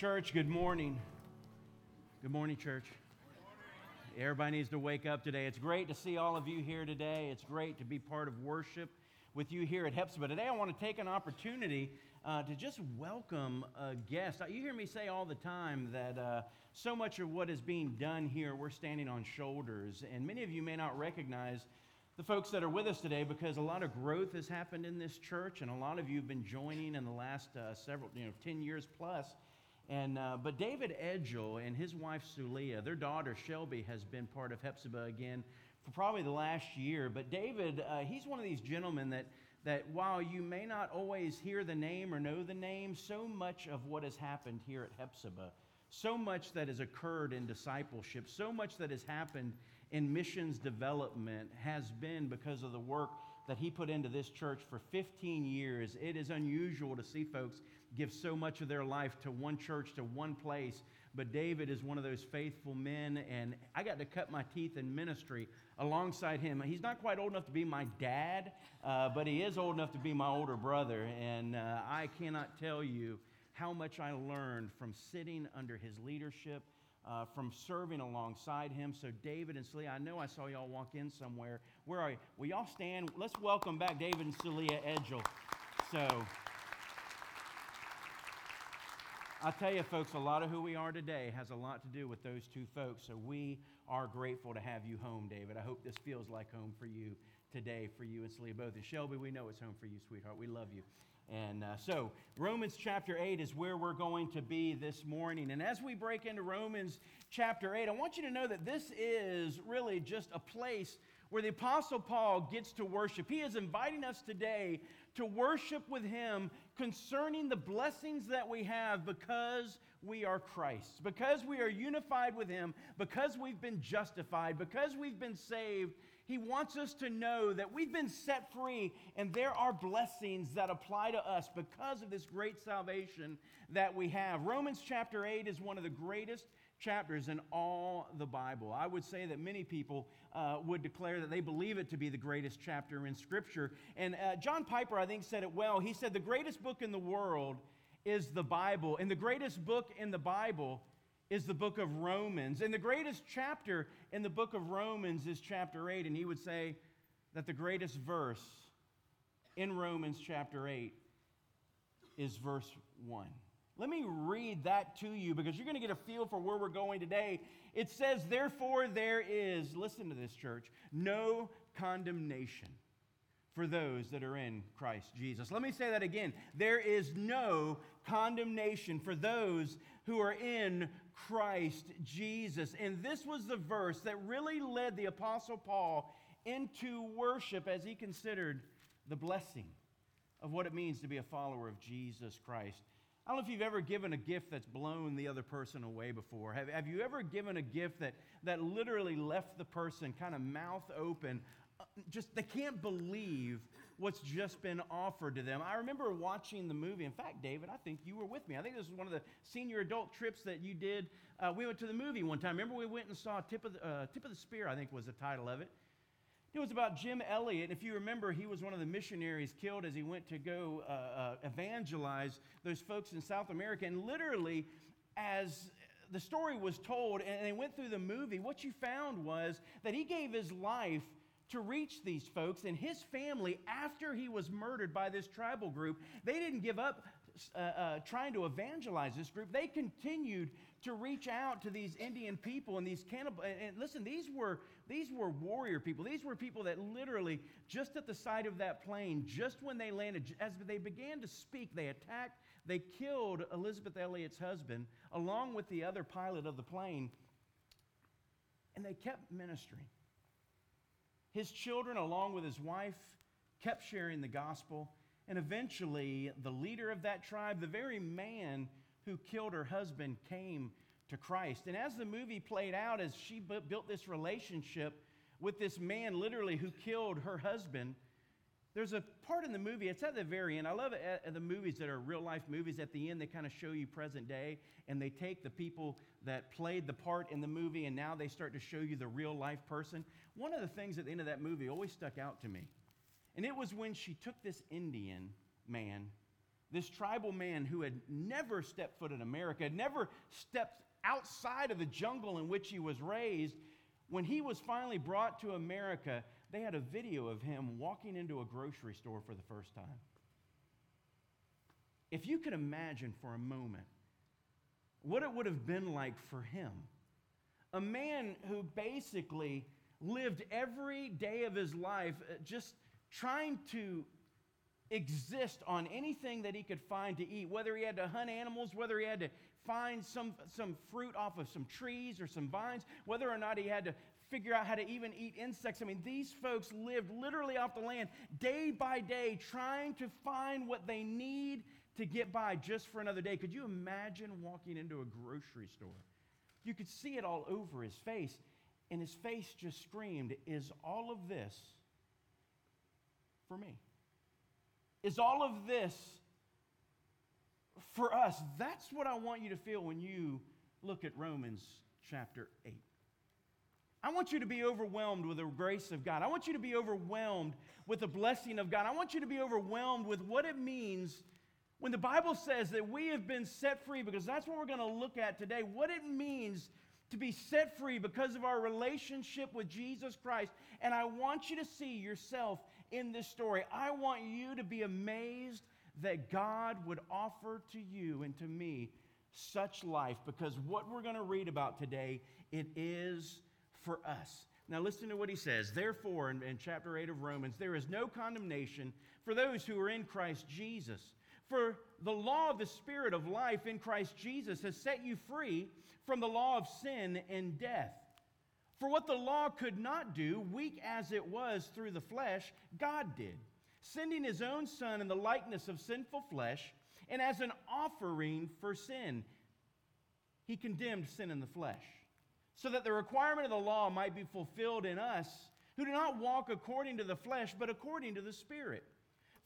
Church, good morning. Good morning, church. Everybody needs to wake up today. It's great to see all of you here today. It's great to be part of worship with you here at Hepzibah. Today, I want to take an opportunity uh, to just welcome a guest. You hear me say all the time that uh, so much of what is being done here, we're standing on shoulders. And many of you may not recognize the folks that are with us today because a lot of growth has happened in this church, and a lot of you have been joining in the last uh, several, you know, 10 years plus. And, uh, but David Edgel and his wife Sulia, their daughter Shelby, has been part of Hepzibah again for probably the last year. But David, uh, he's one of these gentlemen that, that while you may not always hear the name or know the name, so much of what has happened here at Hepzibah, so much that has occurred in discipleship, so much that has happened in missions development has been because of the work that he put into this church for 15 years. It is unusual to see folks give so much of their life to one church, to one place. But David is one of those faithful men, and I got to cut my teeth in ministry alongside him. He's not quite old enough to be my dad, uh, but he is old enough to be my older brother. And uh, I cannot tell you how much I learned from sitting under his leadership uh, from serving alongside him. So, David and Celia, I know I saw y'all walk in somewhere. Where are you? Will y'all stand? Let's welcome back David and Celia Edgel. So, I tell you, folks, a lot of who we are today has a lot to do with those two folks. So, we are grateful to have you home, David. I hope this feels like home for you today, for you and Celia both. And Shelby, we know it's home for you, sweetheart. We love you. And uh, so, Romans chapter 8 is where we're going to be this morning. And as we break into Romans chapter 8, I want you to know that this is really just a place where the Apostle Paul gets to worship. He is inviting us today to worship with him concerning the blessings that we have because we are Christ, because we are unified with him, because we've been justified, because we've been saved he wants us to know that we've been set free and there are blessings that apply to us because of this great salvation that we have. Romans chapter 8 is one of the greatest chapters in all the Bible. I would say that many people uh, would declare that they believe it to be the greatest chapter in Scripture. And uh, John Piper, I think, said it well. He said, The greatest book in the world is the Bible, and the greatest book in the Bible is the book of Romans. And the greatest chapter in the book of Romans is chapter 8. And he would say that the greatest verse in Romans chapter 8 is verse 1. Let me read that to you because you're going to get a feel for where we're going today. It says, Therefore, there is, listen to this, church, no condemnation for those that are in Christ Jesus. Let me say that again. There is no condemnation for those who are in Christ Jesus. And this was the verse that really led the Apostle Paul into worship as he considered the blessing of what it means to be a follower of Jesus Christ. I don't know if you've ever given a gift that's blown the other person away before. Have, have you ever given a gift that, that literally left the person kind of mouth open, just they can't believe what's just been offered to them. I remember watching the movie. In fact, David, I think you were with me. I think this was one of the senior adult trips that you did. Uh, we went to the movie one time. Remember, we went and saw Tip of the, uh, Tip of the Spear. I think was the title of it. It was about Jim Elliot. If you remember, he was one of the missionaries killed as he went to go uh, uh evangelize those folks in South America. And literally, as the story was told and they went through the movie, what you found was that he gave his life to reach these folks. And his family, after he was murdered by this tribal group, they didn't give up uh, uh, trying to evangelize this group. They continued to reach out to these Indian people and these cannibal. And, and listen, these were these were warrior people. These were people that literally, just at the side of that plane, just when they landed, as they began to speak, they attacked. They killed Elisabeth Elliot's husband along with the other pilot of the plane, and they kept ministering. His children, along with his wife, kept sharing the gospel. And eventually, the leader of that tribe, the very man who killed her husband, came to Christ. And as the movie played out, as she built this relationship with this man, literally, who killed her husband, there's a part in the movie, it's at the very end. I love it the movies that are real life movies. At the end, they kind of show you present day, and they take the people that played the part in the movie, and now they start to show you the real life person. One of the things at the end of that movie always stuck out to me, and it was when she took this Indian man this tribal man who had never stepped foot in America, had never stepped outside of the jungle in which he was raised, when he was finally brought to America, they had a video of him walking into a grocery store for the first time. If you could imagine for a moment what it would have been like for him, a man who basically lived every day of his life uh, just trying to exist on anything that he could find to eat, whether he had to hunt animals, whether he had to find some, some fruit off of some trees or some vines, whether or not he had to figure out how to even eat insects. I mean, these folks lived literally off the land day by day trying to find what they need to get by just for another day. Could you imagine walking into a grocery store? You could see it all over his face, and his face just screamed, Is all of this for me? Is all of this for us? That's what I want you to feel when you look at Romans chapter 8. I want you to be overwhelmed with the grace of God. I want you to be overwhelmed with the blessing of God. I want you to be overwhelmed with what it means when the Bible says that we have been set free, because that's what we're going to look at today, what it means to be set free because of our relationship with Jesus Christ. And I want you to see yourself in this story. I want you to be amazed that God would offer to you and to me such life because what we're going to read about today, it is for us. Now, listen to what he says. Therefore, in, in, chapter 8 of Romans, there is no condemnation for those who are in Christ Jesus. For the law of the Spirit of life in Christ Jesus has set you free from the law of sin and death. For what the law could not do, weak as it was through the flesh, God did, sending his own Son in the likeness of sinful flesh, and as an offering for sin, he condemned sin in the flesh so that the requirement of the law might be fulfilled in us who do not walk according to the flesh, but according to the Spirit.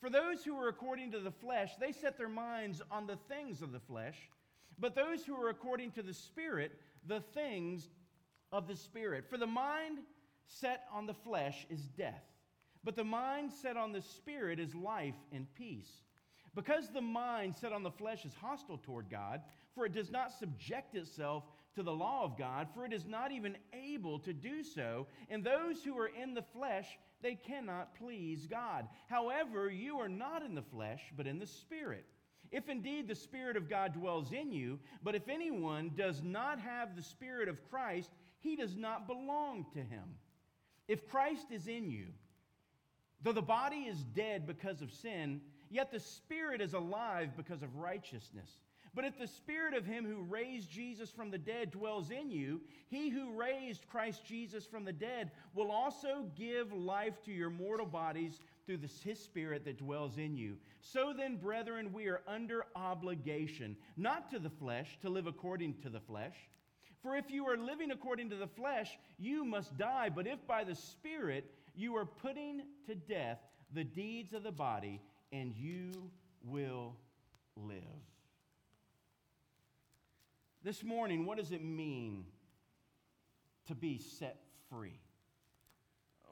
For those who are according to the flesh, they set their minds on the things of the flesh, but those who are according to the Spirit, the things of the Spirit. For the mind set on the flesh is death, but the mind set on the Spirit is life and peace. Because the mind set on the flesh is hostile toward God, for it does not subject itself to the law of God, for it is not even able to do so. And those who are in the flesh, they cannot please God. However, you are not in the flesh, but in the Spirit. If indeed the Spirit of God dwells in you, but if anyone does not have the Spirit of Christ, he does not belong to him. If Christ is in you, though the body is dead because of sin, yet the Spirit is alive because of righteousness. But if the spirit of him who raised Jesus from the dead dwells in you, he who raised Christ Jesus from the dead will also give life to your mortal bodies through his spirit that dwells in you. So then, brethren, we are under obligation, not to the flesh, to live according to the flesh. For if you are living according to the flesh, you must die. But if by the Spirit you are putting to death the deeds of the body, and you will live. This morning, what does it mean to be set free?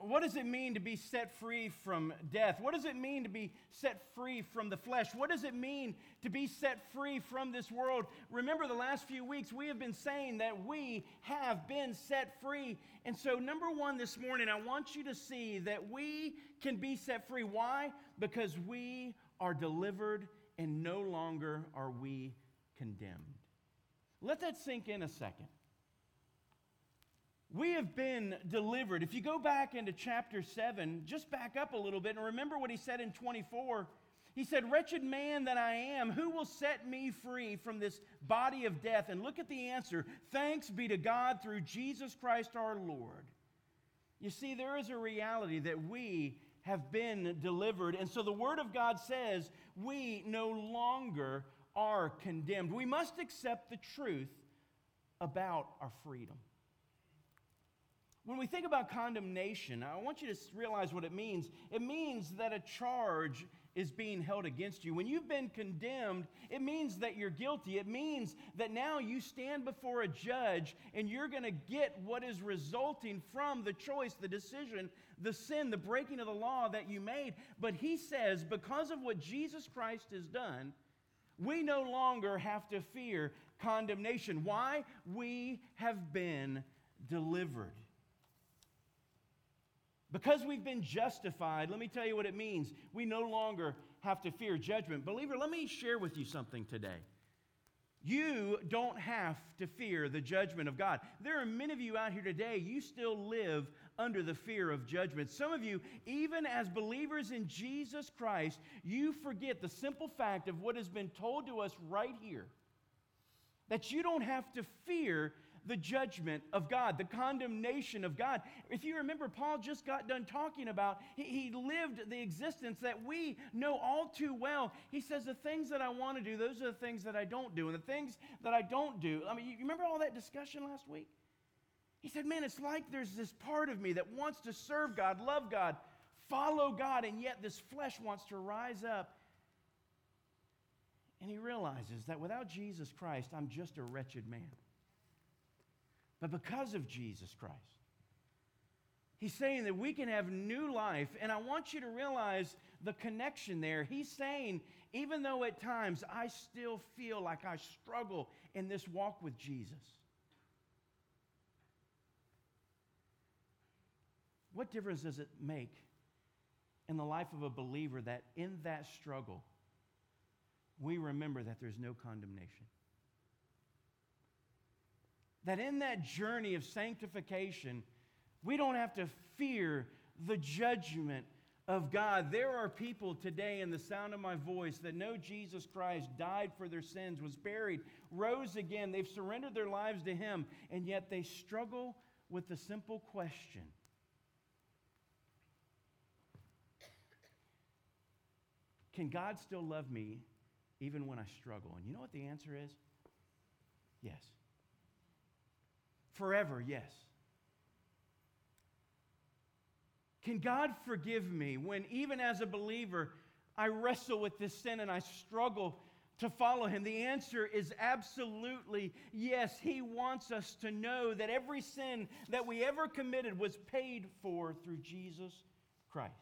What does it mean to be set free from death? What does it mean to be set free from the flesh? What does it mean to be set free from this world? Remember, the last few weeks we have been saying that we have been set free. And so, number one this morning, I want you to see that we can be set free. Why? Because we are delivered and no longer are we condemned. Let that sink in a second. We have been delivered. If you go back into chapter 7, just back up a little bit and remember what he said in 24. He said, Wretched man that I am, who will set me free from this body of death? And look at the answer Thanks be to God through Jesus Christ our Lord. You see, there is a reality that we have been delivered. And so the Word of God says we no longer are condemned. We must accept the truth about our freedom. When we think about condemnation, I want you to realize what it means. It means that a charge is being held against you. When you've been condemned, it means that you're guilty. It means that now you stand before a judge and you're going to get what is resulting from the choice, the decision, the sin, the breaking of the law that you made. But he says, because of what Jesus Christ has done, We no longer have to fear condemnation. Why? We have been delivered. Because we've been justified, let me tell you what it means. We no longer have to fear judgment. Believer, let me share with you something today. You don't have to fear the judgment of God. There are many of you out here today, you still live under the fear of judgment. Some of you, even as believers in Jesus Christ, you forget the simple fact of what has been told to us right here that you don't have to fear the judgment of God, the condemnation of God. If you remember, Paul just got done talking about, he, he, lived the existence that we know all too well. He says, The things that I want to do, those are the things that I don't do. And the things that I don't do, I mean, you remember all that discussion last week? He said, Man, it's like there's this part of me that wants to serve God, love God, follow God, and yet this flesh wants to rise up. And he realizes that without Jesus Christ, I'm just a wretched man but because of Jesus Christ. He's saying that we can have new life, and I want you to realize the connection there. He's saying, even though at times I still feel like I struggle in this walk with Jesus, what difference does it make in the life of a believer that in that struggle, we remember that there's no condemnation? That in that journey of sanctification, we don't have to fear the judgment of God. There are people today in the sound of my voice that know Jesus Christ died for their sins, was buried, rose again. They've surrendered their lives to Him, and yet they struggle with the simple question Can God still love me even when I struggle? And you know what the answer is? Yes. Forever, yes. Can God forgive me when, even as a believer, I wrestle with this sin and I struggle to follow Him? The answer is absolutely yes. He wants us to know that every sin that we ever committed was paid for through Jesus Christ.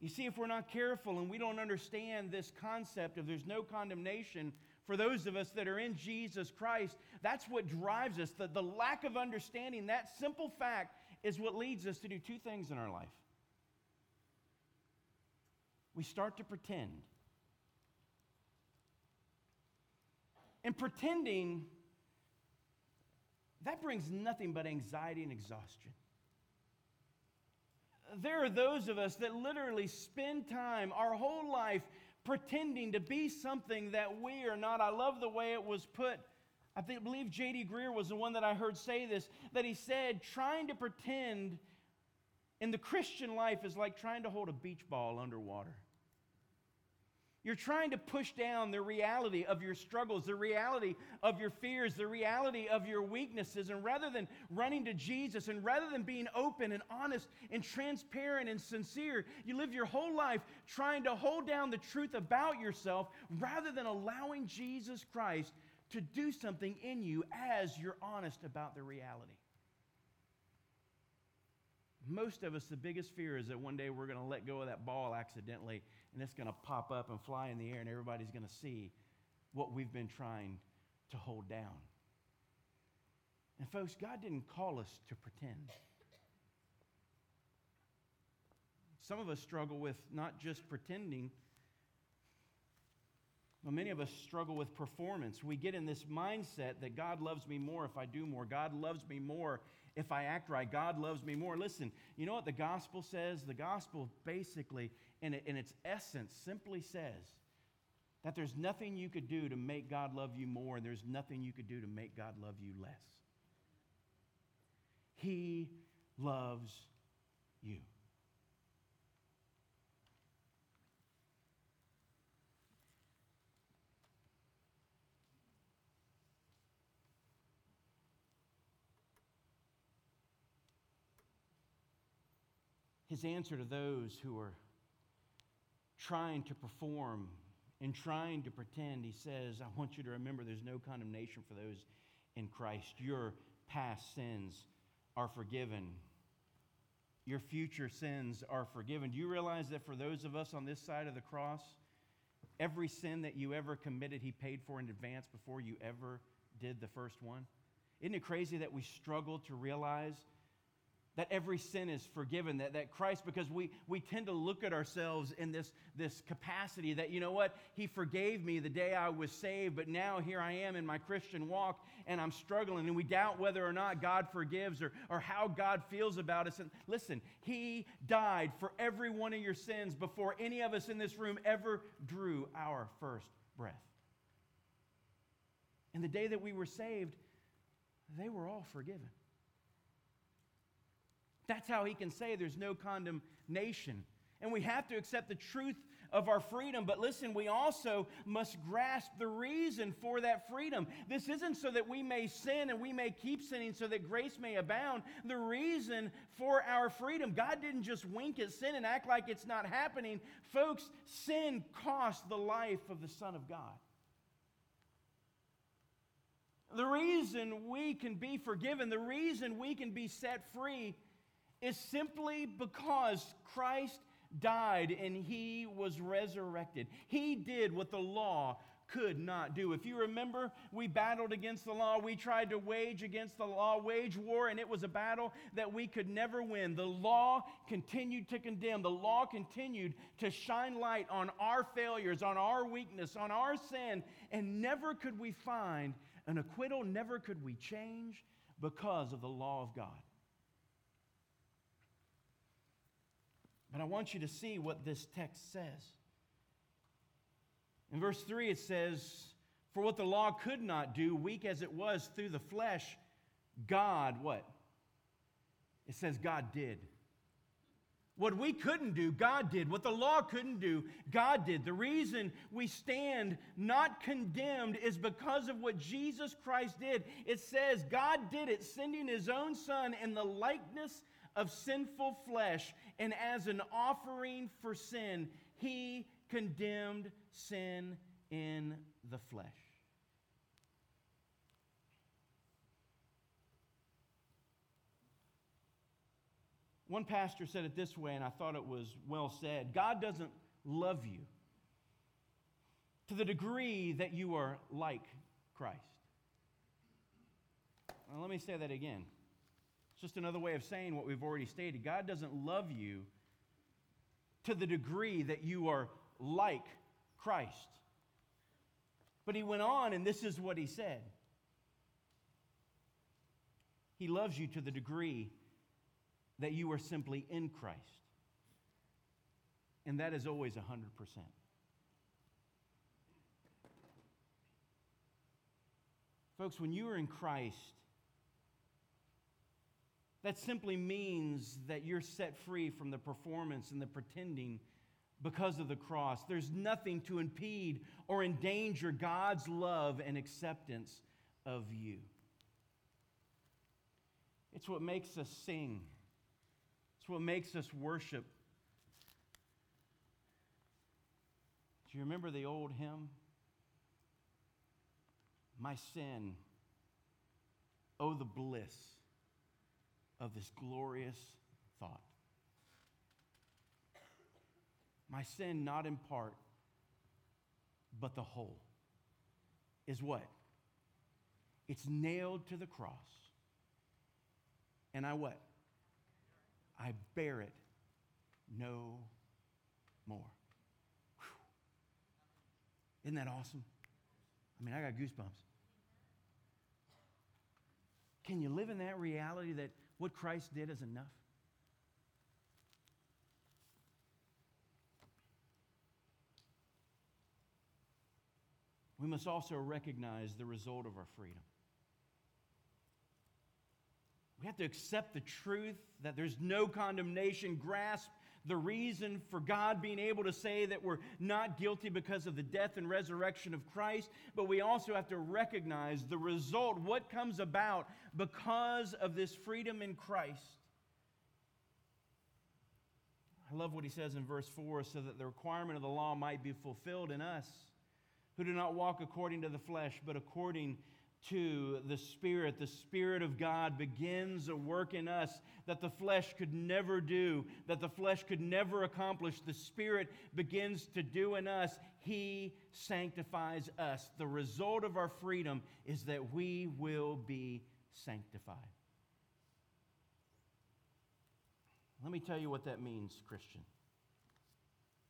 You see, if we're not careful and we don't understand this concept of there's no condemnation for those of us that are in Jesus Christ, that's what drives us. The, the lack of understanding, that simple fact, is what leads us to do two things in our life. We start to pretend. And pretending, that brings nothing but anxiety and exhaustion. There are those of us that literally spend time, our whole life, pretending to be something that we are not. I love the way it was put. I think, believe J.D. Greear was the one that I heard say this, that he said, trying to pretend in the Christian life is like trying to hold a beach ball underwater. You're trying to push down the reality of your struggles, the reality of your fears, the reality of your weaknesses. And rather than running to Jesus and rather than being open and honest and transparent and sincere, you live your whole life trying to hold down the truth about yourself rather than allowing Jesus Christ to do something in you as you're honest about the reality. Most of us, the biggest fear is that one day we're going to let go of that ball accidentally and it's going to pop up and fly in the air, and everybody's going to see what we've been trying to hold down. And, folks, God didn't call us to pretend. Some of us struggle with not just pretending, but many of us struggle with performance. We get in this mindset that God loves me more if I do more. God loves me more if I act right. God loves me more. Listen, you know what the gospel says? The gospel basically in, in its essence, simply says that there's nothing you could do to make God love you more, and there's nothing you could do to make God love you less. He loves you. His answer to those who are trying to perform and trying to pretend, he says, I want you to remember there's no condemnation for those in Christ. Your past sins are forgiven. Your future sins are forgiven. Do you realize that for those of us on this side of the cross, every sin that you ever committed, He paid for in advance before you ever did the first one? Isn't it crazy that we struggle to realize that every sin is forgiven, that, that Christ, because we, we tend to look at ourselves in this, this capacity that, you know what, He forgave me the day I was saved, but now here I am in my Christian walk and I'm struggling, and we doubt whether or not God forgives or, or how God feels about us. And listen, He died for every one of your sins before any of us in this room ever drew our first breath. And the day that we were saved, they were all forgiven. That's how he can say there's no condemnation. And we have to accept the truth of our freedom. But listen, we also must grasp the reason for that freedom. This isn't so that we may sin and we may keep sinning so that grace may abound. The reason for our freedom, God didn't just wink at sin and act like it's not happening. Folks, sin cost the life of the Son of God. The reason we can be forgiven, the reason we can be set free is simply because Christ died and he was resurrected. He did what the law could not do. If you remember, we battled against the law. We tried to wage against the law, wage war, and it was a battle that we could never win. The law continued to condemn. The law continued to shine light on our failures, on our weakness, on our sin, and never could we find an acquittal, never could we change because of the law of God. But I want you to see what this text says. In verse 3, it says, For what the law could not do, weak as it was through the flesh, God, what? It says God did. What we couldn't do, God did. What the law couldn't do, God did. The reason we stand not condemned is because of what Jesus Christ did. It says God did it, sending his own Son in the likeness of sinful flesh, and as an offering for sin, he condemned sin in the flesh. One pastor said it this way, and I thought it was well said God doesn't love you to the degree that you are like Christ. Let me say that again. It's just another way of saying what we've already stated. God doesn't love you to the degree that you are like Christ. But he went on, and this is what he said He loves you to the degree that you are simply in Christ. And that is always 100%. Folks, when you are in Christ, that simply means that you're set free from the performance and the pretending because of the cross. There's nothing to impede or endanger God's love and acceptance of you. It's what makes us sing, it's what makes us worship. Do you remember the old hymn? My sin, oh, the bliss of this glorious thought. My sin, not in part, but the whole, is what? It's nailed to the cross. And I what? I bear it no more. Whew. Isn't that awesome? I mean, I got goosebumps. Can you live in that reality that what Christ did is enough? We must also recognize the result of our freedom. We have to accept the truth that there's no condemnation, grasp the reason for God being able to say that we're not guilty because of the death and resurrection of Christ, but we also have to recognize the result, what comes about because of this freedom in Christ. I love what he says in verse 4 so that the requirement of the law might be fulfilled in us who do not walk according to the flesh, but according to the Spirit. The Spirit of God begins a work in us that the flesh could never do, that the flesh could never accomplish. The Spirit begins to do in us. He sanctifies us. The result of our freedom is that we will be sanctified. Let me tell you what that means, Christian.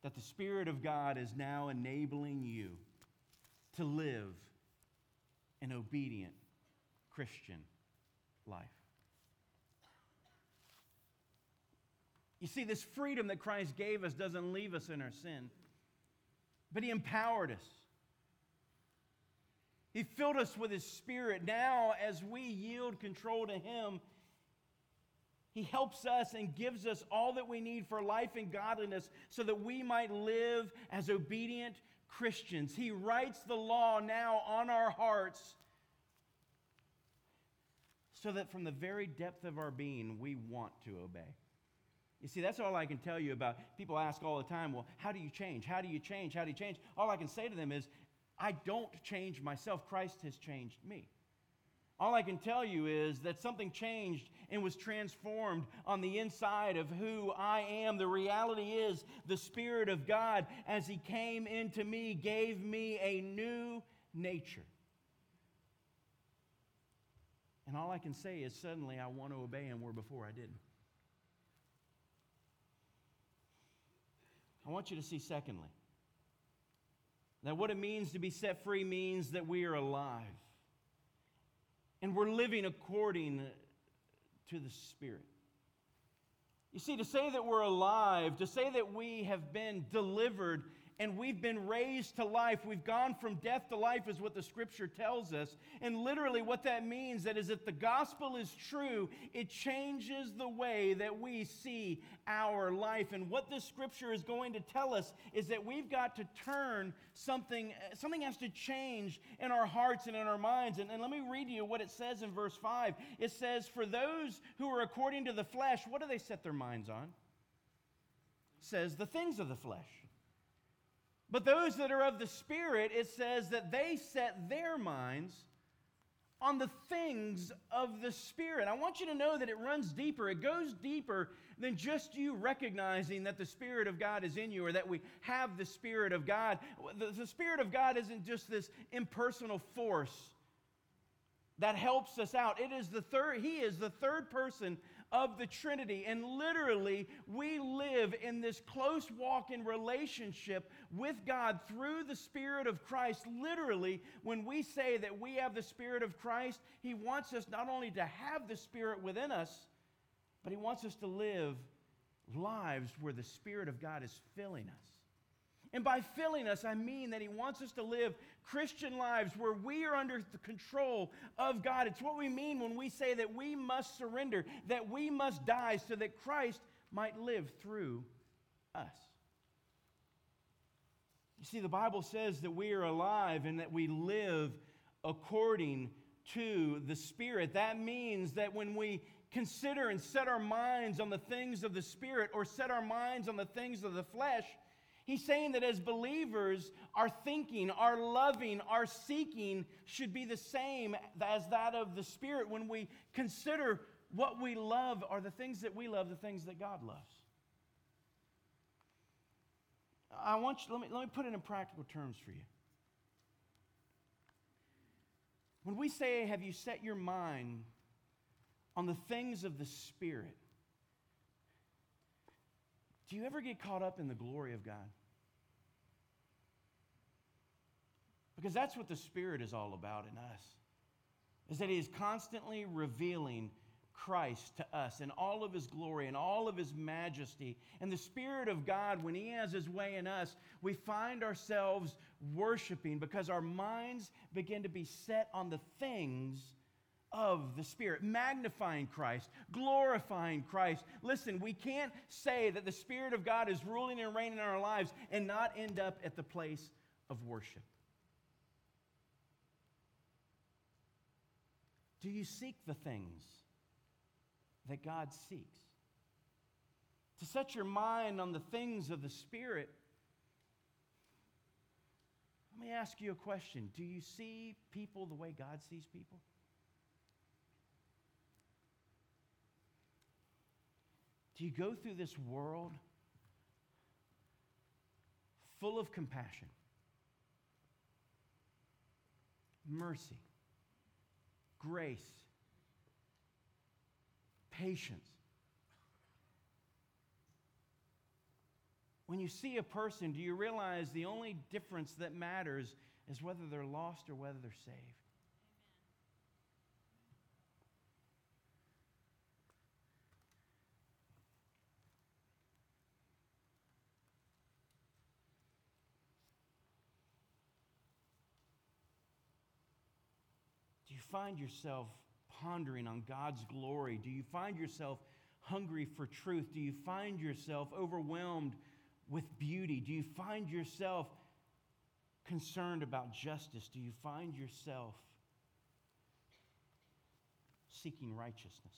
That the Spirit of God is now enabling you to live an obedient Christian life. You see, this freedom that Christ gave us doesn't leave us in our sin, but He empowered us. He filled us with His Spirit. Now, as we yield control to Him, He helps us and gives us all that we need for life and godliness so that we might live as obedient Christians. He writes the law now on our hearts so that from the very depth of our being, we want to obey. You see, that's all I can tell you about. People ask all the time, well, how do you change? How do you change? How do you change? All I can say to them is, I don't change myself. Christ has changed me. All I can tell you is that something changed and was transformed on the inside of who I am. The reality is, the Spirit of God, as He came into me, gave me a new nature. And all I can say is, suddenly I want to obey Him where before I didn't. I want you to see, secondly, that what it means to be set free means that we are alive and we're living according to the Spirit. You see, to say that we're alive, to say that we have been delivered and we've been raised to life. We've gone from death to life, is what the scripture tells us. And literally, what that means that is if the gospel is true, it changes the way that we see our life. And what this scripture is going to tell us is that we've got to turn something, something has to change in our hearts and in our minds. And, and let me read you what it says in verse 5. It says, For those who are according to the flesh, what do they set their minds on? Says, The things of the flesh. But those that are of the Spirit, it says that they set their minds on the things of the Spirit. I want you to know that it runs deeper. It goes deeper than just you recognizing that the Spirit of God is in you or that we have the Spirit of God. The, the Spirit of God isn't just this impersonal force that helps us out. It is the third, He is the third person of the Trinity. And literally, we live in this close walk in relationship with God through the Spirit of Christ. Literally, when we say that we have the Spirit of Christ, He wants us not only to have the Spirit within us, but He wants us to live lives where the Spirit of God is filling us. And by filling us, I mean that He wants us to live Christian lives where we are under the control of God. It's what we mean when we say that we must surrender, that we must die so that Christ might live through us. You see, the Bible says that we are alive and that we live according to the Spirit. That means that when we consider and set our minds on the things of the Spirit or set our minds on the things of the flesh, He's saying that as believers, our thinking, our loving, our seeking should be the same as that of the Spirit when we consider what we love are the things that we love, the things that God loves. I want you, let me, let me put it in practical terms for you. When we say, Have you set your mind on the things of the Spirit? Do you ever get caught up in the glory of God? Because that's what the Spirit is all about in us. Is that He is constantly revealing Christ to us in all of His glory and all of His majesty. And the Spirit of God, when He has His way in us, we find ourselves worshiping because our minds begin to be set on the things of the Spirit, magnifying Christ, glorifying Christ. Listen, we can't say that the Spirit of God is ruling and reigning in our lives and not end up at the place of worship. Do you seek the things that God seeks? To set your mind on the things of the Spirit. Let me ask you a question Do you see people the way God sees people? Do you go through this world full of compassion, mercy, grace, patience? When you see a person, do you realize the only difference that matters is whether they're lost or whether they're saved? Find yourself pondering on God's glory? Do you find yourself hungry for truth? Do you find yourself overwhelmed with beauty? Do you find yourself concerned about justice? Do you find yourself seeking righteousness?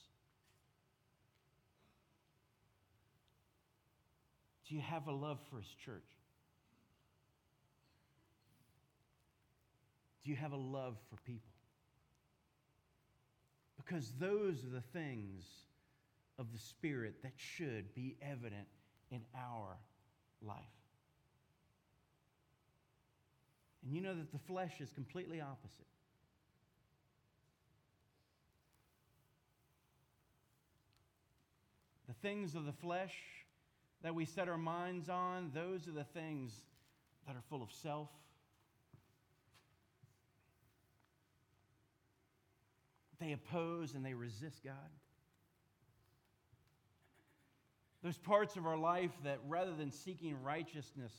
Do you have a love for His church? Do you have a love for people? Because those are the things of the Spirit that should be evident in our life. And you know that the flesh is completely opposite. The things of the flesh that we set our minds on, those are the things that are full of self. They oppose and they resist God. Those parts of our life that rather than seeking righteousness,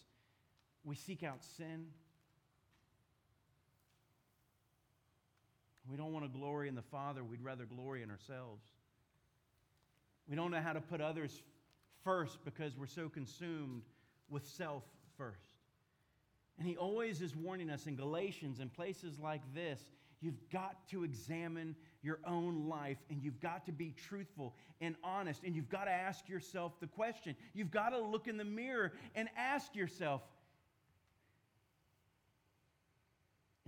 we seek out sin. We don't want to glory in the Father, we'd rather glory in ourselves. We don't know how to put others first because we're so consumed with self first. And he always is warning us in Galatians and places like this You've got to examine your own life and you've got to be truthful and honest and you've got to ask yourself the question. You've got to look in the mirror and ask yourself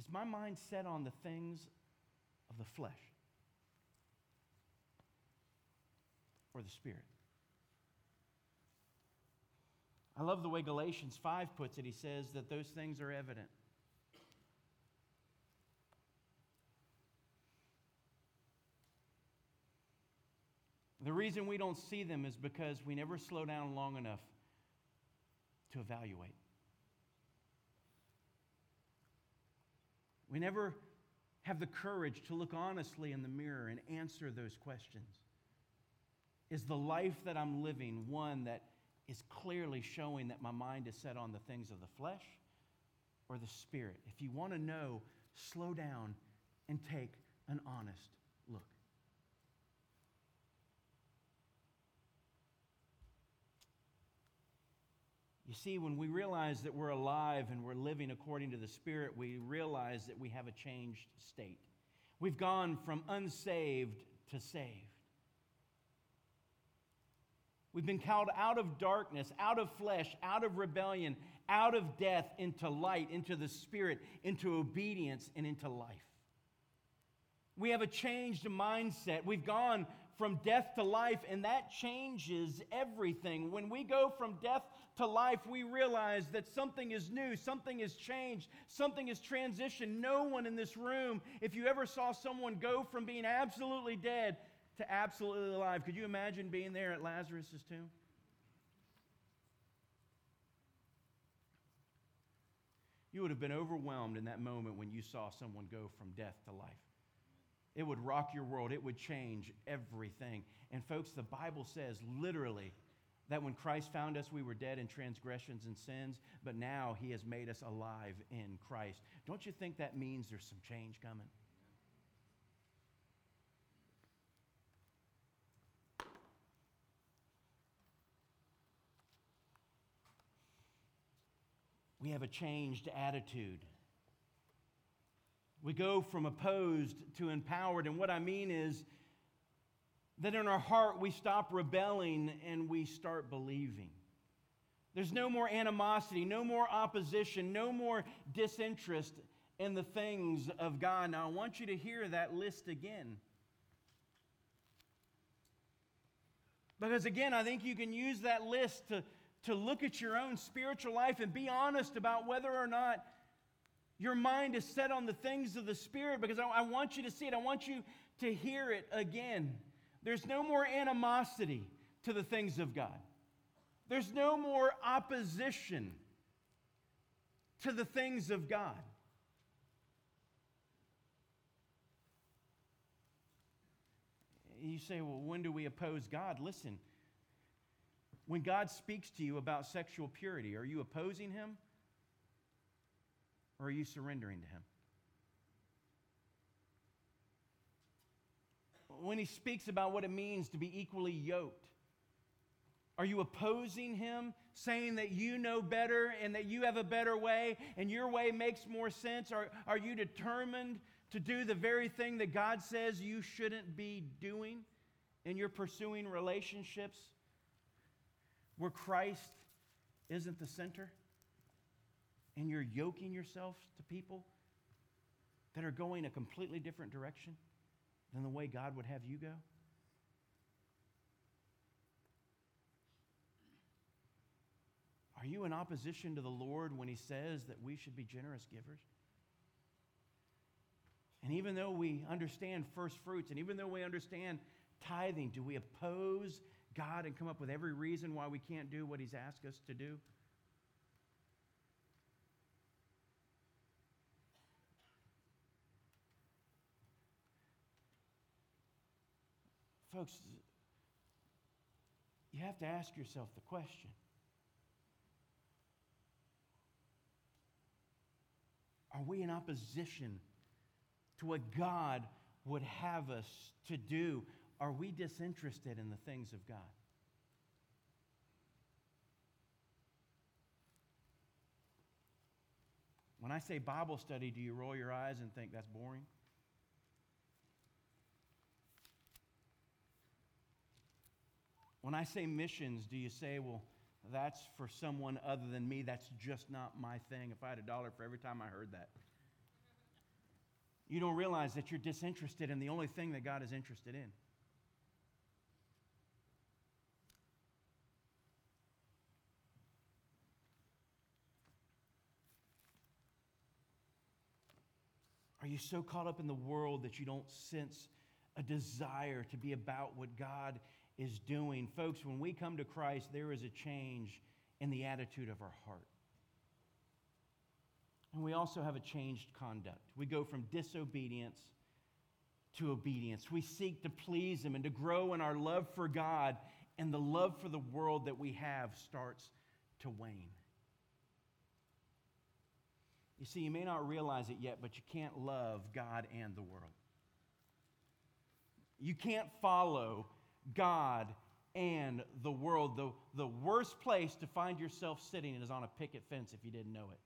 Is my mind set on the things of the flesh or the spirit? I love the way Galatians 5 puts it. He says that those things are evident. The reason we don't see them is because we never slow down long enough to evaluate. We never have the courage to look honestly in the mirror and answer those questions. Is the life that I'm living one that is clearly showing that my mind is set on the things of the flesh or the spirit? If you want to know, slow down and take an honest look. You see, when we realize that we're alive and we're living according to the Spirit, we realize that we have a changed state. We've gone from unsaved to saved. We've been called out of darkness, out of flesh, out of rebellion, out of death into light, into the Spirit, into obedience, and into life. We have a changed mindset. We've gone from death to life, and that changes everything. When we go from death to life, we realize that something is new, something has changed, something has transitioned. No one in this room, if you ever saw someone go from being absolutely dead to absolutely alive, could you imagine being there at Lazarus' tomb? You would have been overwhelmed in that moment when you saw someone go from death to life. It would rock your world. It would change everything. And, folks, the Bible says literally that when Christ found us, we were dead in transgressions and sins, but now he has made us alive in Christ. Don't you think that means there's some change coming? We have a changed attitude. We go from opposed to empowered. And what I mean is, that in our heart we stop rebelling and we start believing. There's no more animosity, no more opposition, no more disinterest in the things of God. Now, I want you to hear that list again. Because again, I think you can use that list to, to look at your own spiritual life and be honest about whether or not your mind is set on the things of the Spirit. Because I, I want you to see it, I want you to hear it again. There's no more animosity to the things of God, there's no more opposition to the things of God. You say, well, when do we oppose God? Listen, when God speaks to you about sexual purity, are you opposing Him or are you surrendering to Him? When He speaks about what it means to be equally yoked, are you opposing Him, saying that you know better and that you have a better way and your way makes more sense? Are, are you determined to do the very thing that God says you shouldn't be doing and you're pursuing relationships where Christ isn't the center and you're yoking yourself to people that are going a completely different direction than the way God would have you go? Are you in opposition to the Lord when He says that we should be generous givers? And even though we understand first fruits, and even though we understand tithing, do we oppose God and come up with every reason why we can't do what He's asked us to do? Folks, you have to ask yourself the question Are we in opposition to what God would have us to do? Are we disinterested in the things of God? When I say Bible study, do you roll your eyes and think that's boring? When I say missions, do you say, well, that's for someone other than me? That's just not my thing. If I had a dollar for every time I heard that you don't realize that you're disinterested in the only thing that God is interested in. Are you so caught up in the world that you don't sense a desire to be about what God is doing? Folks, when we come to Christ, there is a change in the attitude of our heart. And we also have a changed conduct. We go from disobedience to obedience. We seek to please Him and to grow in our love for God, and the love for the world that we have starts to wane. You see, you may not realize it yet, but you can't love God and the world. You can't follow God and the world. The, the worst place to find yourself sitting is on a picket fence if you didn't know it.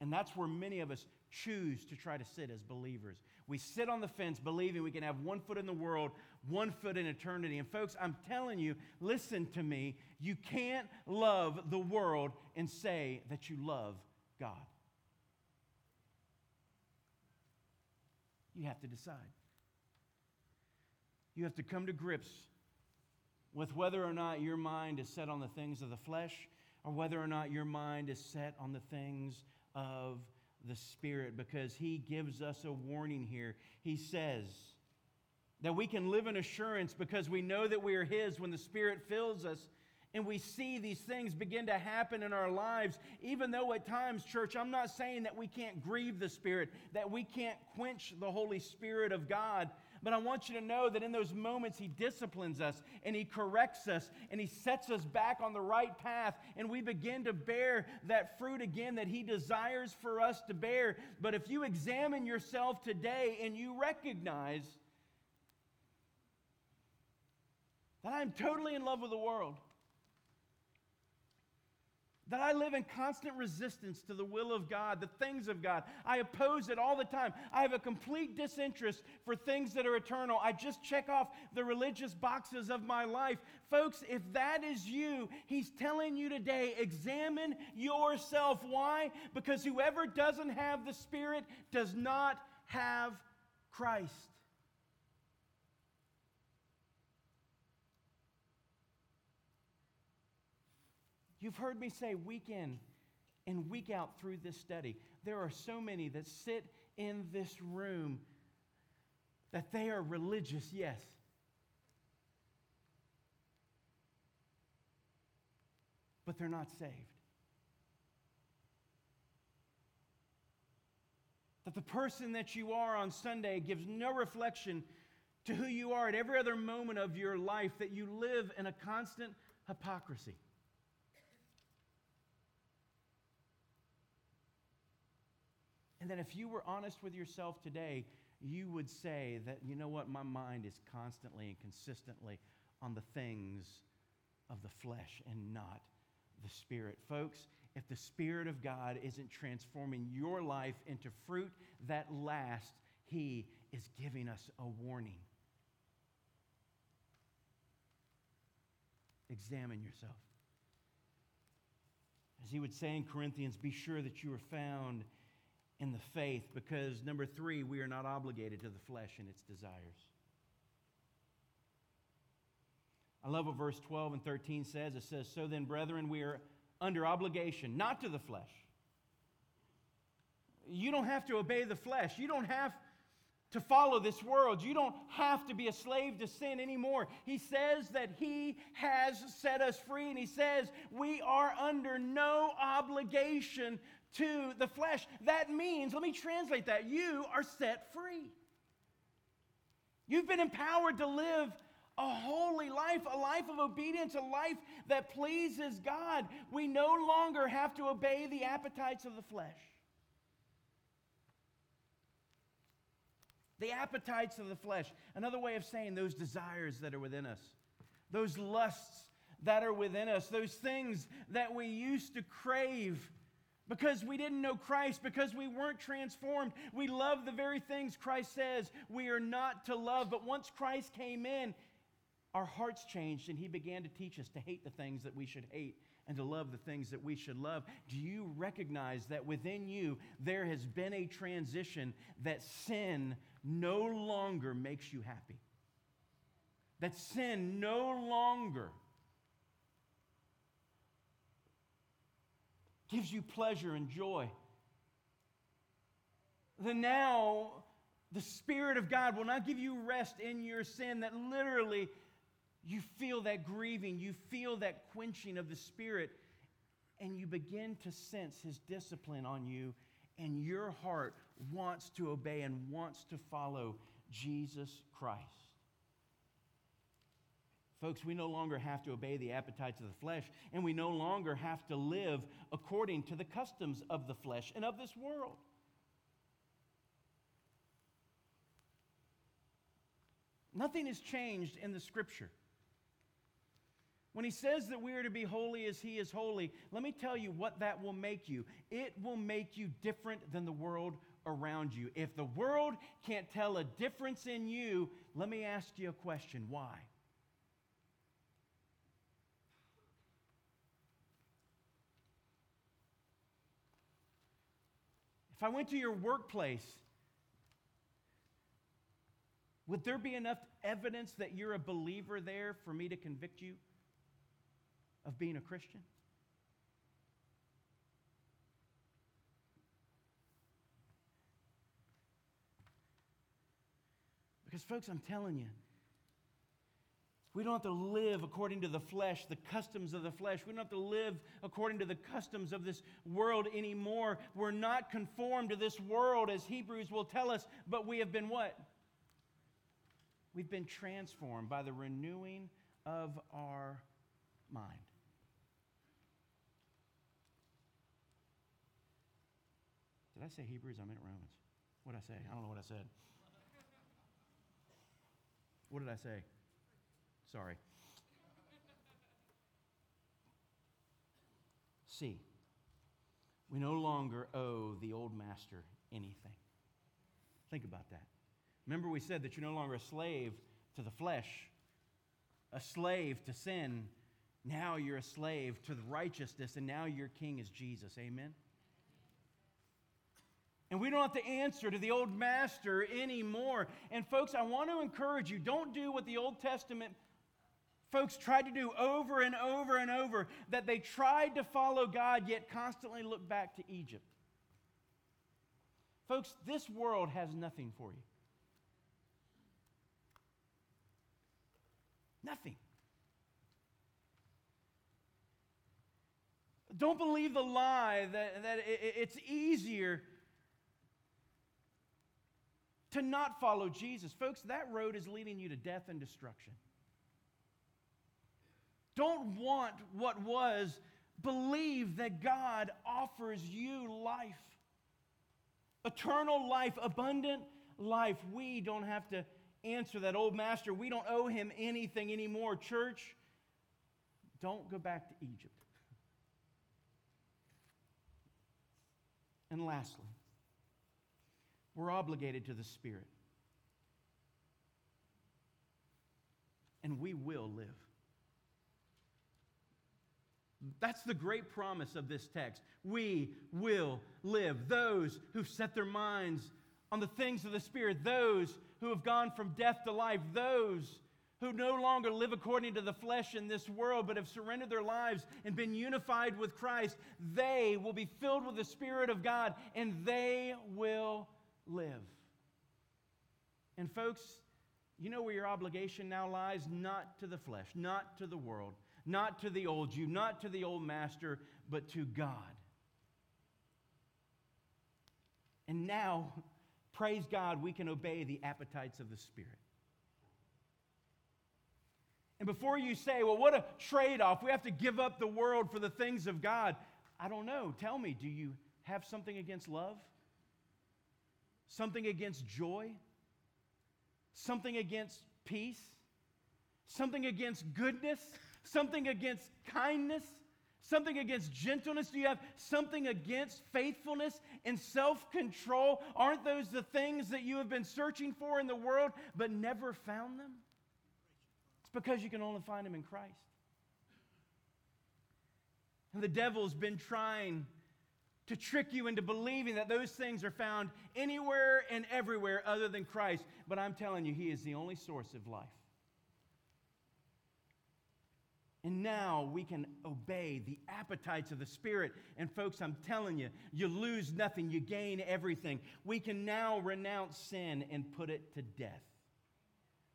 And that's where many of us choose to try to sit as believers. We sit on the fence believing we can have one foot in the world, one foot in eternity. And folks, I'm telling you, listen to me. You can't love the world and say that you love God. You have to decide. You have to come to grips with whether or not your mind is set on the things of the flesh or whether or not your mind is set on the things of the Spirit because He gives us a warning here. He says that we can live in assurance because we know that we are His when the Spirit fills us and we see these things begin to happen in our lives, even though at times, church, I'm not saying that we can't grieve the Spirit, that we can't quench the Holy Spirit of God. But I want you to know that in those moments, He disciplines us and He corrects us and He sets us back on the right path, and we begin to bear that fruit again that He desires for us to bear. But if you examine yourself today and you recognize that I'm totally in love with the world, that I live in constant resistance to the will of God, the things of God. I oppose it all the time. I have a complete disinterest for things that are eternal. I just check off the religious boxes of my life. Folks, if that is you, He's telling you today examine yourself. Why? Because whoever doesn't have the Spirit does not have Christ. You've heard me say week in and week out through this study, there are so many that sit in this room that they are religious, yes. But they're not saved. That the person that you are on Sunday gives no reflection to who you are at every other moment of your life, that you live in a constant hypocrisy. And that if you were honest with yourself today, you would say that, you know what, my mind is constantly and consistently on the things of the flesh and not the Spirit. Folks, if the Spirit of God isn't transforming your life into fruit that lasts, He is giving us a warning. Examine yourself. As he would say in Corinthians, be sure that you are found in the faith because, number three, we are not obligated to the flesh and its desires. I love what verse 12 and 13 says. It says, So then, brethren, we are under obligation, not to the flesh. You don't have to obey the flesh. You don't have to follow this world. You don't have to be a slave to sin anymore. He says that He has set us free, and He says we are under no obligation to the flesh. That means, let me translate that, you are set free. You've been empowered to live a holy life, a life of obedience, a life that pleases God. We no longer have to obey the appetites of the flesh. The appetites of the flesh. Another way of saying those desires that are within us, those lusts that are within us, those things that we used to crave because we didn't know Christ, because we weren't transformed. We love the very things Christ says we are not to love. But once Christ came in, our hearts changed and he began to teach us to hate the things that we should hate and to love the things that we should love. Do you recognize that within you there has been a transition that sin no longer makes you happy? That sin no longer gives you pleasure and joy. Then now the Spirit of God will not give you rest in your sin, that literally you feel that grieving, you feel that quenching of the Spirit, and you begin to sense His discipline on you, and your heart wants to obey and wants to follow Jesus Christ. Folks, we no longer have to obey the appetites of the flesh, and we no longer have to live according to the customs of the flesh and of this world. Nothing has changed in the scripture. When he says that we are to be holy as he is holy, let me tell you what that will make you. It will make you different than the world around you. If the world can't tell a difference in you, let me ask you a question why? If I went to your workplace, would there be enough evidence that you're a believer there for me to convict you of being a Christian? Because, folks, I'm telling you, we don't have to live according to the flesh, the customs of the flesh. We don't have to live according to the customs of this world anymore. We're not conformed to this world, as Hebrews will tell us, but we have been what? We've been transformed by the renewing of our mind. Did I say Hebrews? I meant Romans. What did I say? I don't know what I said. What did I say? Sorry. C, we no longer owe the old master anything. Think about that. Remember, we said that you're no longer a slave to the flesh, a slave to sin. Now you're a slave to the righteousness, and now your king is Jesus. Amen? And we don't have to answer to the old master anymore. And, folks, I want to encourage you don't do what the Old Testament folks tried to do over and over and over, that they tried to follow God, yet constantly look back to Egypt. Folks, this world has nothing for you. Nothing. Don't believe the lie that, that it's easier to not follow Jesus. Folks, that road is leading you to death and destruction. Don't want what was, believe that God offers you life eternal life, abundant life. We don't have to answer that old master. We don't owe him anything anymore. Church, don't go back to Egypt. And lastly, we're obligated to the Spirit. And we will live. That's the great promise of this text. We will live. Those who've set their minds on the things of the Spirit, those who have gone from death to life, those who no longer live according to the flesh in this world, but have surrendered their lives and been unified with Christ, they will be filled with the Spirit of God and they will live. And, folks, you know where your obligation now lies? Not to the flesh, not to the world, not to the old you, not to the old master, but to God. And now, praise God, we can obey the appetites of the Spirit. And before you say, well, what a trade off, we have to give up the world for the things of God, I don't know. Tell me, do you have something against love? Something against joy? Something against peace? Something against goodness? Something against kindness? Something against gentleness? Do you have something against faithfulness and self control? Aren't those the things that you have been searching for in the world but never found them? It's because you can only find them in Christ. And the devil's been trying to trick you into believing that those things are found anywhere and everywhere other than Christ. But I'm telling you, He is the only source of life. And now we can obey the appetites of the Spirit. And folks, I'm telling you, you lose nothing, you gain everything. We can now renounce sin and put it to death.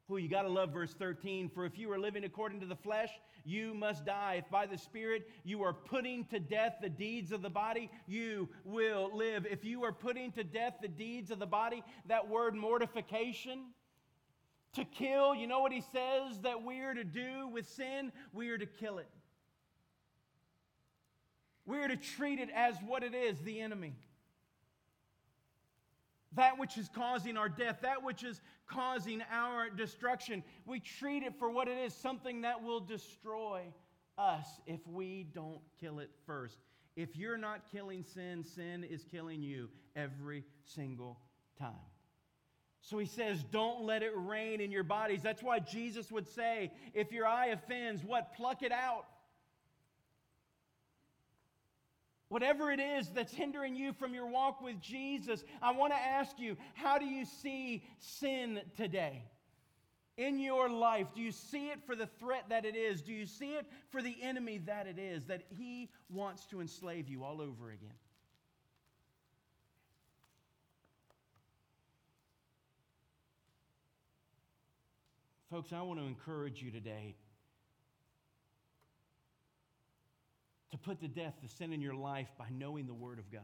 Who you got to love verse 13. For if you are living according to the flesh, you must die. If by the Spirit you are putting to death the deeds of the body, you will live. If you are putting to death the deeds of the body, that word mortification, to kill, you know what he says that we are to do with sin? We are to kill it. We are to treat it as what it is the enemy. That which is causing our death, that which is causing our destruction. We treat it for what it is something that will destroy us if we don't kill it first. If you're not killing sin, sin is killing you every single time. So he says, Don't let it reign in your bodies. That's why Jesus would say, If your eye offends, what? Pluck it out. Whatever it is that's hindering you from your walk with Jesus, I want to ask you, how do you see sin today? In your life, do you see it for the threat that it is? Do you see it for the enemy that it is, that he wants to enslave you all over again? Folks, I want to encourage you today to put to death the sin in your life by knowing the Word of God.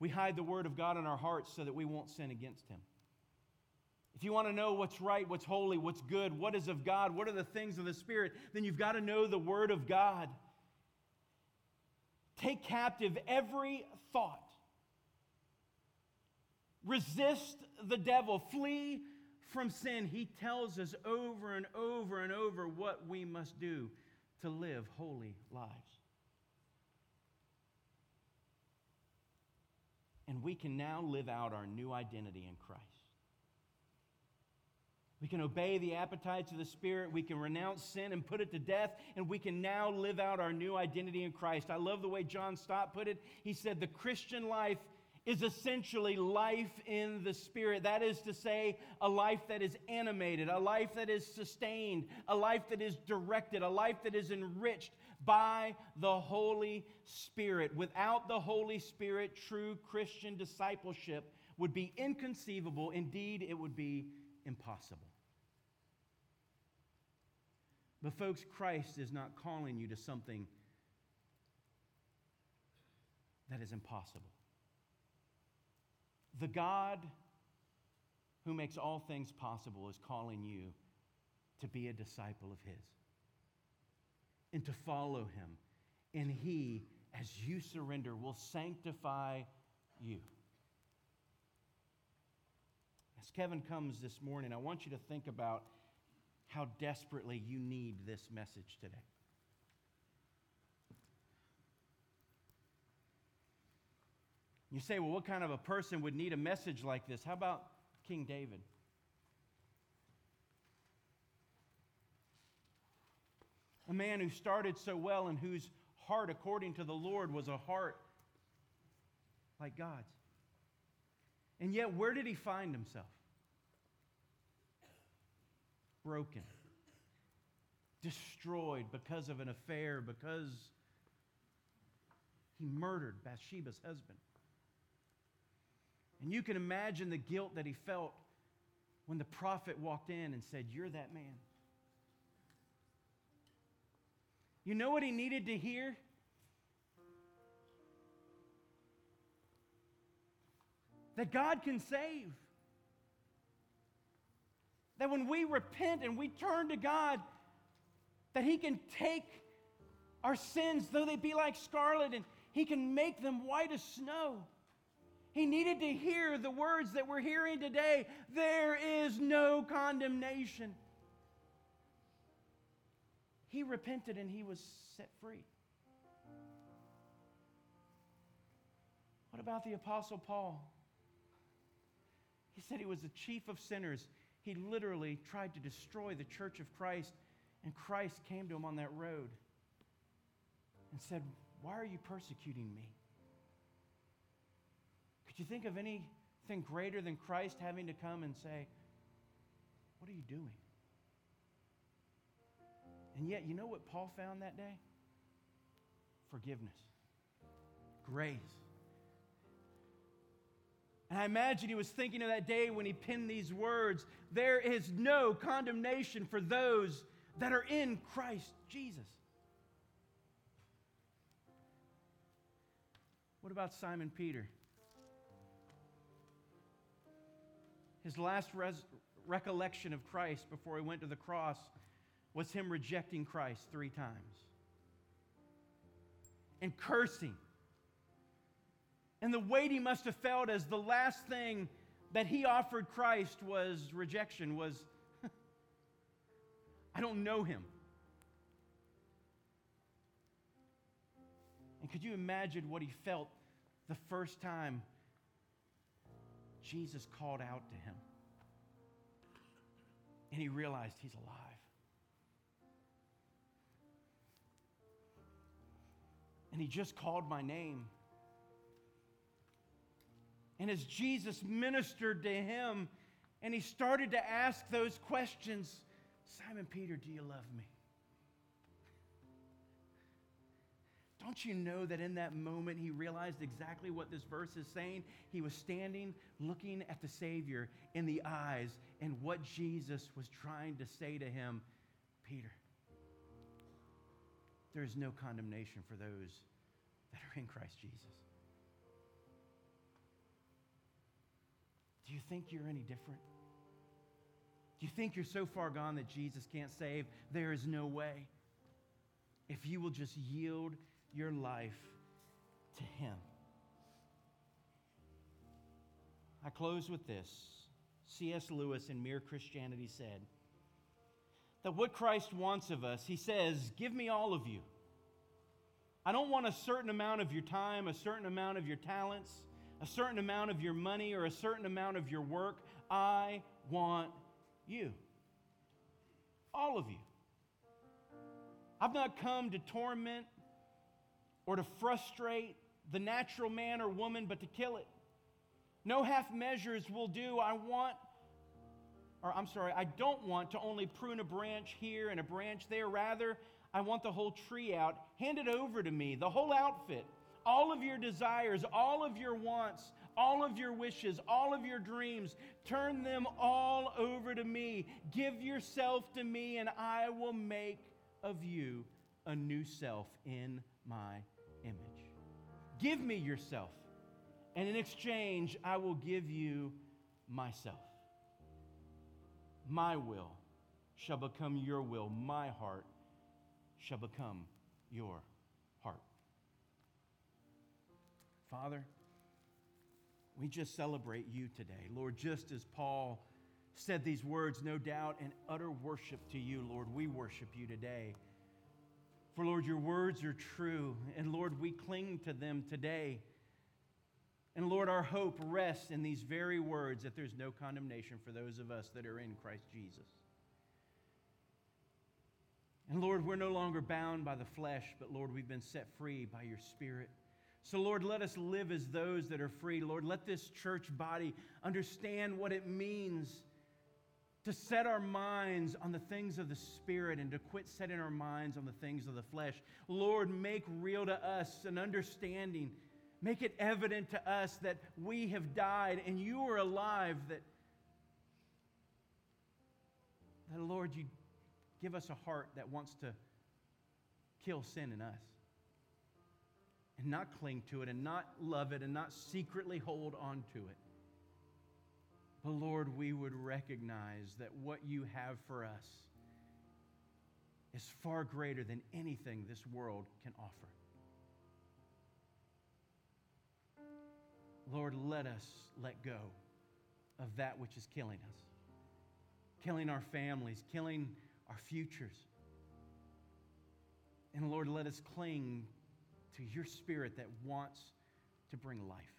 We hide the Word of God in our hearts so that we won't sin against Him. If you want to know what's right, what's holy, what's good, what is of God, what are the things of the Spirit, then you've got to know the Word of God. Take captive every thought. Resist the devil. Flee from sin, he tells us over and over and over what we must do to live holy lives. And we can now live out our new identity in Christ. We can obey the appetites of the Spirit. We can renounce sin and put it to death. And we can now live out our new identity in Christ. I love the way John Stott put it. He said, The Christian life is essentially life in the Spirit. That is to say, a life that is animated, a life that is sustained, a life that is directed, a life that is enriched by the Holy Spirit. Without the Holy Spirit, true Christian discipleship would be inconceivable. Indeed, it would be impossible. But, folks, Christ is not calling you to something that is impossible. The God who makes all things possible is calling you to be a disciple of His and to follow Him. And He, as you surrender, will sanctify you. As Kevin comes this morning, I want you to think about how desperately you need this message today. You say, well, what kind of a person would need a message like this? How about King David? A man who started so well and whose heart, according to the Lord, was a heart like God's. And yet, where did he find himself? broken, destroyed because of an affair, because he murdered Bathsheba's husband. And you can imagine the guilt that he felt when the prophet walked in and said, You're that man. You know what he needed to hear? That God can save. That when we repent and we turn to God, that He can take our sins, though they be like scarlet, and He can make them white as snow. He needed to hear the words that we're hearing today there is no condemnation. He repented and he was set free. What about the Apostle Paul? He said he was the chief of sinners he literally tried to destroy the church of Christ, and Christ came to him on that road and said, Why are you persecuting me? Could you think of anything greater than Christ having to come and say, What are you doing? And yet, you know what Paul found that day? Forgiveness, grace. And I imagine he was thinking of that day when he penned these words There is no condemnation for those that are in Christ Jesus. What about Simon Peter? His last res- recollection of Christ before he went to the cross was him rejecting Christ three times and cursing and the weight he must have felt as the last thing that he offered Christ was rejection, was, I don't know him. And could you imagine what he felt the first time Jesus called out to him? And he realized he's alive. And he just called my name. And as Jesus ministered to him and he started to ask those questions Simon Peter, do you love me? Don't you know that in that moment he realized exactly what this verse is saying? He was standing looking at the Savior in the eyes and what Jesus was trying to say to him Peter, there is no condemnation for those that are in Christ Jesus. Do you think you're any different? Do you think you're so far gone that Jesus can't save? There is no way. If you will just yield your life to Him. I close with this. C.S. Lewis in Mere Christianity said that what Christ wants of us, He says, Give me all of you. I don't want a certain amount of your time, a certain amount of your talents, a certain amount of your money or a certain amount of your work. I want you. All of you. I've not come to torment or to frustrate the natural man or woman, but to kill it. No half measures will do. I want, or I'm sorry, I don't want to only prune a branch here and a branch there. Rather, I want the whole tree out. Hand it over to me, the whole outfit, all of your desires, all of your wants, all of your wishes, all of your dreams. Turn them all over to me. Give yourself to me, and I will make of you a new self in my image. Give me yourself, and in exchange, I will give you myself. My will shall become your will, my heart shall become your heart. Father, we just celebrate you today. Lord, just as Paul said these words, no doubt, in utter worship to you, Lord, we worship you today. For, Lord, your words are true, and Lord, we cling to them today. And Lord, our hope rests in these very words that there's no condemnation for those of us that are in Christ Jesus. And Lord, we're no longer bound by the flesh, but Lord, we've been set free by your Spirit. So, Lord, let us live as those that are free. Lord, let this church body understand what it means to set our minds on the things of the Spirit and to quit setting our minds on the things of the flesh. Lord, make real to us an understanding. Make it evident to us that we have died and you are alive, that, that Lord, you give us a heart that wants to kill sin in us and not cling to it and not love it and not secretly hold on to it. But Lord, we would recognize that what you have for us is far greater than anything this world can offer. Lord, let us let go of that which is killing us, killing our families, killing our futures. And Lord, let us cling to your spirit that wants to bring life.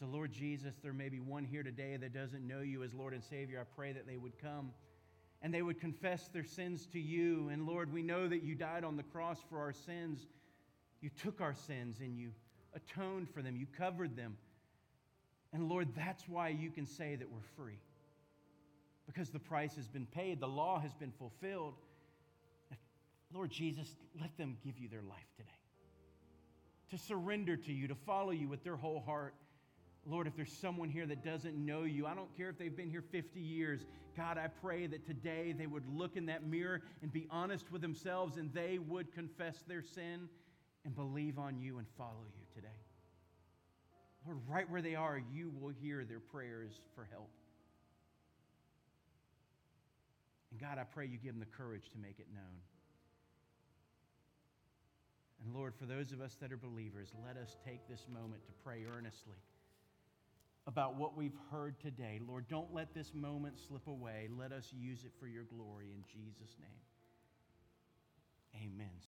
So, Lord Jesus, there may be one here today that doesn't know you as Lord and Savior. I pray that they would come and they would confess their sins to you. And Lord, we know that you died on the cross for our sins. You took our sins and you atoned for them, you covered them. And Lord, that's why you can say that we're free. Because the price has been paid, the law has been fulfilled. Lord Jesus, let them give you their life today. To surrender to you, to follow you with their whole heart. Lord, if there's someone here that doesn't know you, I don't care if they've been here 50 years. God, I pray that today they would look in that mirror and be honest with themselves and they would confess their sin and believe on you and follow you today. Lord, right where they are, you will hear their prayers for help. And God, I pray you give them the courage to make it known. And Lord, for those of us that are believers, let us take this moment to pray earnestly about what we've heard today. Lord, don't let this moment slip away. Let us use it for your glory in Jesus' name. Amen.